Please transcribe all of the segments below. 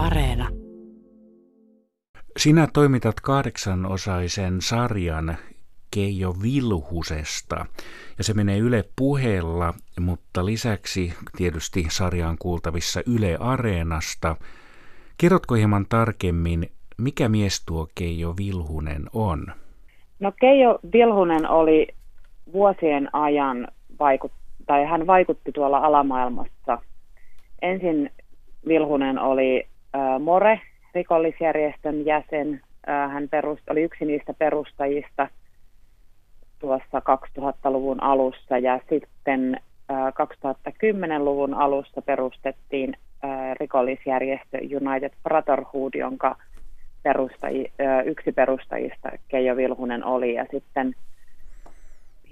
Areena. Sinä toimitat kahdeksanosaisen sarjan Keijo Vilhusesta. Ja se menee Yle puheella, mutta lisäksi tietysti sarjaan kuultavissa Yle Areenasta. Kerrotko hieman tarkemmin, mikä mies tuo Keijo Vilhunen on? No Keijo Vilhunen oli vuosien ajan vaikut, tai hän vaikutti tuolla alamaailmassa. Ensin Vilhunen oli More, rikollisjärjestön jäsen. Hän perust, oli yksi niistä perustajista tuossa 2000-luvun alussa ja sitten äh, 2010-luvun alussa perustettiin rikollisjärjestö United Brotherhood, jonka perustaji, yksi perustajista Keijo Vilhunen oli ja sitten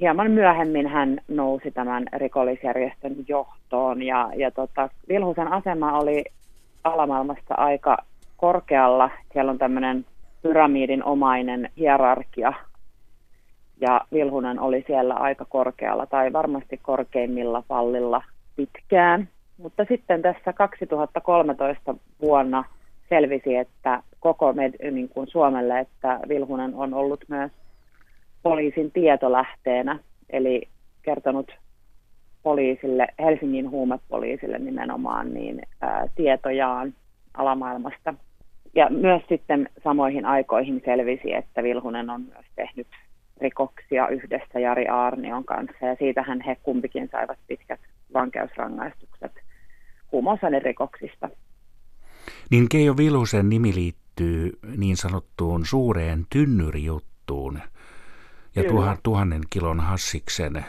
hieman myöhemmin hän nousi tämän rikollisjärjestön johtoon ja, ja tota, Vilhusen asema oli alamaailmassa aika korkealla. Siellä on tämmöinen pyramidin omainen hierarkia ja Vilhunen oli siellä aika korkealla tai varmasti korkeimmilla pallilla pitkään. Mutta sitten tässä 2013 vuonna selvisi, että koko med, niin kuin Suomelle, että Vilhunen on ollut myös poliisin tietolähteenä, eli kertonut poliisille, Helsingin huumepoliisille nimenomaan, niin ää, tietojaan alamaailmasta. Ja myös sitten samoihin aikoihin selvisi, että Vilhunen on myös tehnyt rikoksia yhdessä Jari Aarnion kanssa, ja siitähän he kumpikin saivat pitkät vankeusrangaistukset huumausainerikoksista. Niin Keijo Vilhusen nimi liittyy niin sanottuun suureen tynnyrijuttuun ja tuhan, tuhannen kilon hassiksen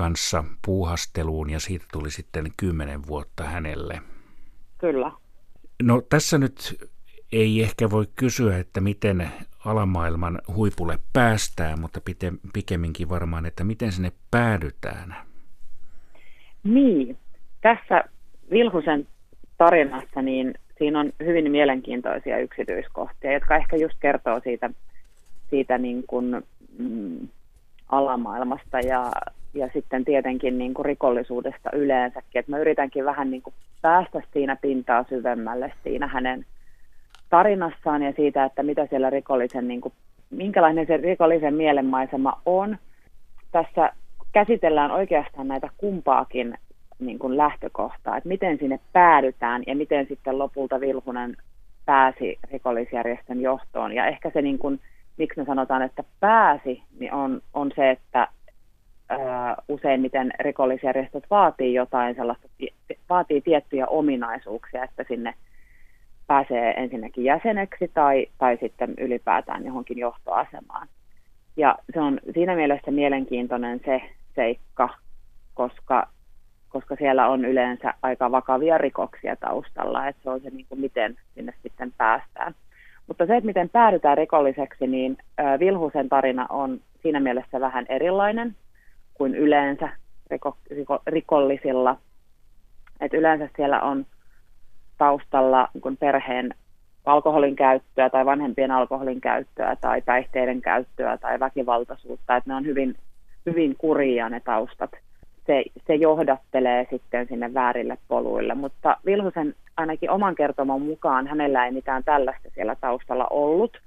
kanssa puuhasteluun ja siitä tuli sitten kymmenen vuotta hänelle. Kyllä. No tässä nyt ei ehkä voi kysyä, että miten alamaailman huipulle päästään, mutta pikemminkin varmaan, että miten sinne päädytään. Niin, tässä Vilhusen tarinassa niin siinä on hyvin mielenkiintoisia yksityiskohtia, jotka ehkä just kertoo siitä, siitä niin kuin, mm, alamaailmasta ja, ja sitten tietenkin niin kuin rikollisuudesta yleensäkin. Et mä yritänkin vähän niin kuin päästä siinä pintaa syvemmälle siinä hänen tarinassaan ja siitä, että mitä siellä rikollisen, niin kuin, minkälainen se rikollisen mielenmaisema on. Tässä käsitellään oikeastaan näitä kumpaakin niin kuin lähtökohtaa, että miten sinne päädytään ja miten sitten lopulta Vilhunen pääsi rikollisjärjestön johtoon. Ja ehkä se, niin kuin, miksi me sanotaan, että pääsi, niin on, on se, että useimmiten rikollisjärjestöt vaatii jotain sellaista, vaatii tiettyjä ominaisuuksia, että sinne pääsee ensinnäkin jäseneksi tai, tai sitten ylipäätään johonkin johtoasemaan. Ja se on siinä mielessä mielenkiintoinen se seikka, koska koska siellä on yleensä aika vakavia rikoksia taustalla, että se on se, niin kuin miten sinne sitten päästään. Mutta se, että miten päädytään rikolliseksi, niin Vilhusen tarina on siinä mielessä vähän erilainen kuin yleensä riko, riko, rikollisilla. Et yleensä siellä on taustalla niin perheen alkoholin käyttöä tai vanhempien alkoholin käyttöä tai päihteiden käyttöä tai väkivaltaisuutta, että ne on hyvin, hyvin kurjia ne taustat – se, se johdattelee sitten sinne väärille poluille. Mutta Vilhusen ainakin oman kertoman mukaan hänellä ei mitään tällaista siellä taustalla ollut.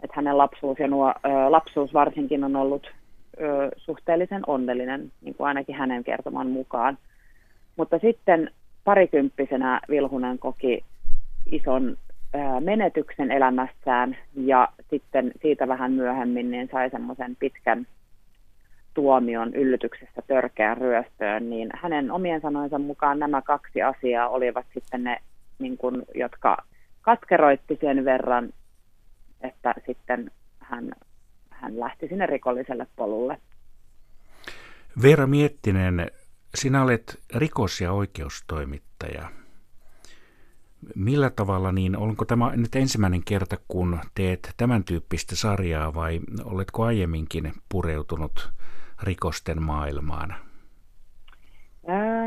Että hänen lapsuus ja nuo, ö, lapsuus varsinkin on ollut ö, suhteellisen onnellinen, niin kuin ainakin hänen kertoman mukaan. Mutta sitten parikymppisenä Vilhunen koki ison ö, menetyksen elämässään ja sitten siitä vähän myöhemmin niin sai semmoisen pitkän tuomion yllytyksestä törkeään ryöstöön, niin hänen omien sanoinsa mukaan nämä kaksi asiaa olivat sitten ne, niin kuin, jotka katkeroitti sen verran, että sitten hän, hän lähti sinne rikolliselle polulle. Veera Miettinen, sinä olet rikos- ja oikeustoimittaja. Millä tavalla, niin onko tämä nyt ensimmäinen kerta, kun teet tämän tyyppistä sarjaa vai oletko aiemminkin pureutunut rikosten maailmaan?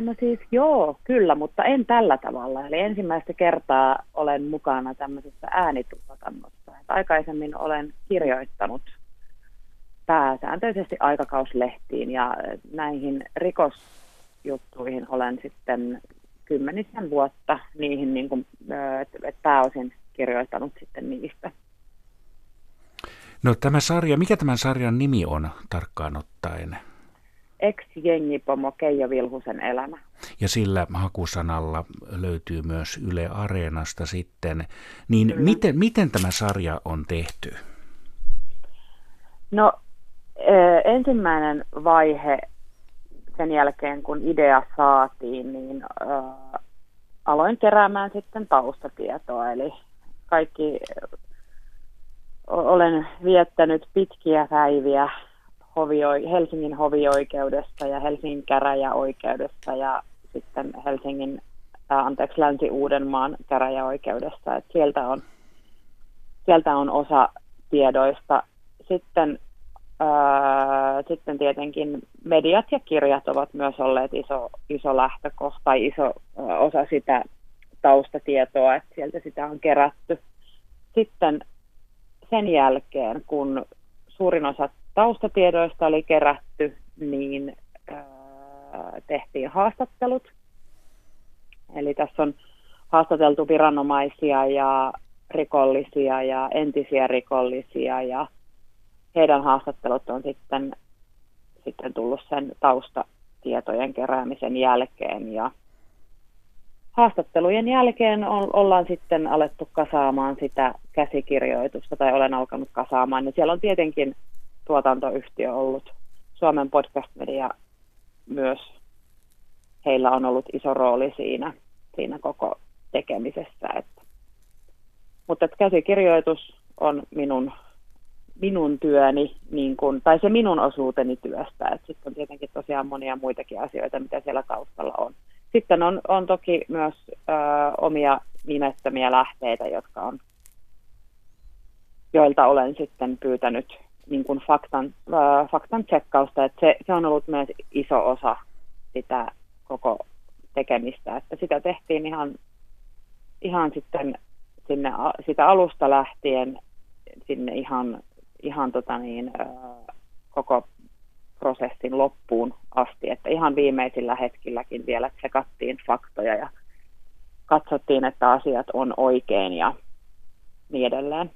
no siis joo, kyllä, mutta en tällä tavalla. Eli ensimmäistä kertaa olen mukana tämmöisessä äänituotannossa. Aikaisemmin olen kirjoittanut pääsääntöisesti aikakauslehtiin ja näihin rikosjuttuihin olen sitten kymmenisen vuotta niihin, niin kuin, että et pääosin kirjoittanut sitten niistä. No tämä sarja, mikä tämän sarjan nimi on tarkkaan ottaen? Ex-jengipomo Keijo Vilhusen elämä. Ja sillä hakusanalla löytyy myös Yle Areenasta sitten. Niin miten, miten tämä sarja on tehty? No ensimmäinen vaihe sen jälkeen, kun idea saatiin, niin äh, aloin keräämään sitten taustatietoa. Eli kaikki olen viettänyt pitkiä päiviä hovio, Helsingin hovioikeudesta ja Helsingin käräjäoikeudesta ja sitten Helsingin, ää, anteeksi, Länsi-Uudenmaan käräjäoikeudesta. Et sieltä, on, sieltä on osa tiedoista. Sitten, ää, sitten tietenkin mediat ja kirjat ovat myös olleet iso, iso lähtökohta iso osa sitä taustatietoa, että sieltä sitä on kerätty. Sitten sen jälkeen, kun suurin osa taustatiedoista oli kerätty, niin tehtiin haastattelut. Eli tässä on haastateltu viranomaisia ja rikollisia ja entisiä rikollisia ja heidän haastattelut on sitten, sitten tullut sen taustatietojen keräämisen jälkeen ja haastattelujen jälkeen on, ollaan sitten alettu kasaamaan sitä käsikirjoitusta tai olen alkanut kasaamaan, niin siellä on tietenkin tuotantoyhtiö ollut Suomen podcast-media myös. Heillä on ollut iso rooli siinä, siinä koko tekemisessä. Että. Mutta että käsikirjoitus on minun, minun työni, niin kun, tai se minun osuuteni työstä. Sitten on tietenkin tosiaan monia muitakin asioita, mitä siellä taustalla on. Sitten on, on toki myös ö, omia nimettömiä lähteitä, jotka on, joilta olen sitten pyytänyt niin kuin faktan, äh, faktan tsekkausta, että se, se on ollut myös iso osa sitä koko tekemistä, että sitä tehtiin ihan, ihan sitten sinne, sitä alusta lähtien sinne ihan, ihan tota niin, koko prosessin loppuun asti, että ihan viimeisillä hetkilläkin vielä tsekattiin faktoja ja katsottiin, että asiat on oikein ja niin edelleen.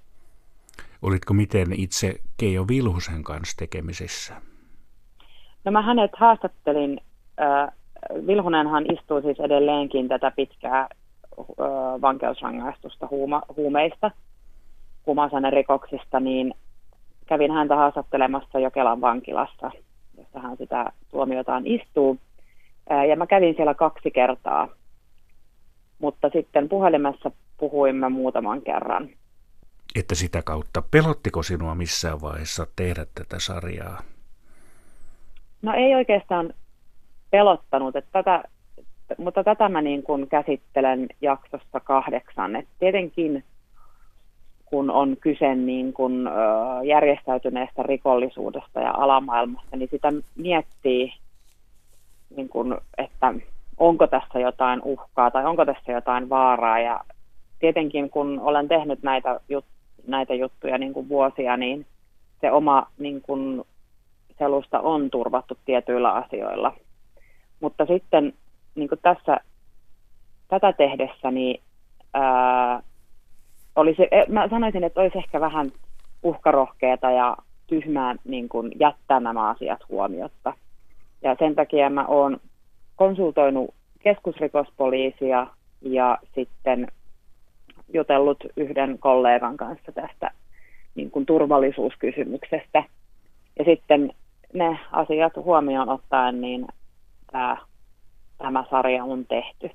Olitko miten itse Keijo Vilhusen kanssa tekemisissä? No mä hänet haastattelin. Vilhunenhan istuu siis edelleenkin tätä pitkää vankeusrangaistusta huuma, huumeista, rikoksista, niin kävin häntä haastattelemassa Jokelan vankilassa, jossa hän sitä tuomiotaan istuu. Ja mä kävin siellä kaksi kertaa, mutta sitten puhelimessa puhuimme muutaman kerran että sitä kautta pelottiko sinua missään vaiheessa tehdä tätä sarjaa? No ei oikeastaan pelottanut, että tätä, mutta tätä mä niin kuin käsittelen jaksossa kahdeksan. Et tietenkin kun on kyse niin kuin, ö, järjestäytyneestä rikollisuudesta ja alamaailmasta, niin sitä miettii, niin kuin, että onko tässä jotain uhkaa tai onko tässä jotain vaaraa. Ja tietenkin kun olen tehnyt näitä juttuja, näitä juttuja niin kuin vuosia, niin se oma niin kuin, selusta on turvattu tietyillä asioilla. Mutta sitten niin tässä tätä tehdessä, niin ää, olisi, e, mä sanoisin, että olisi ehkä vähän uhkarohkeata ja tyhmää niin kuin jättää nämä asiat huomiotta. Ja sen takia mä oon konsultoinut keskusrikospoliisia ja sitten jutellut yhden kollegan kanssa tästä niin kuin turvallisuuskysymyksestä. Ja sitten ne asiat huomioon ottaen, niin tämä, tämä sarja on tehty.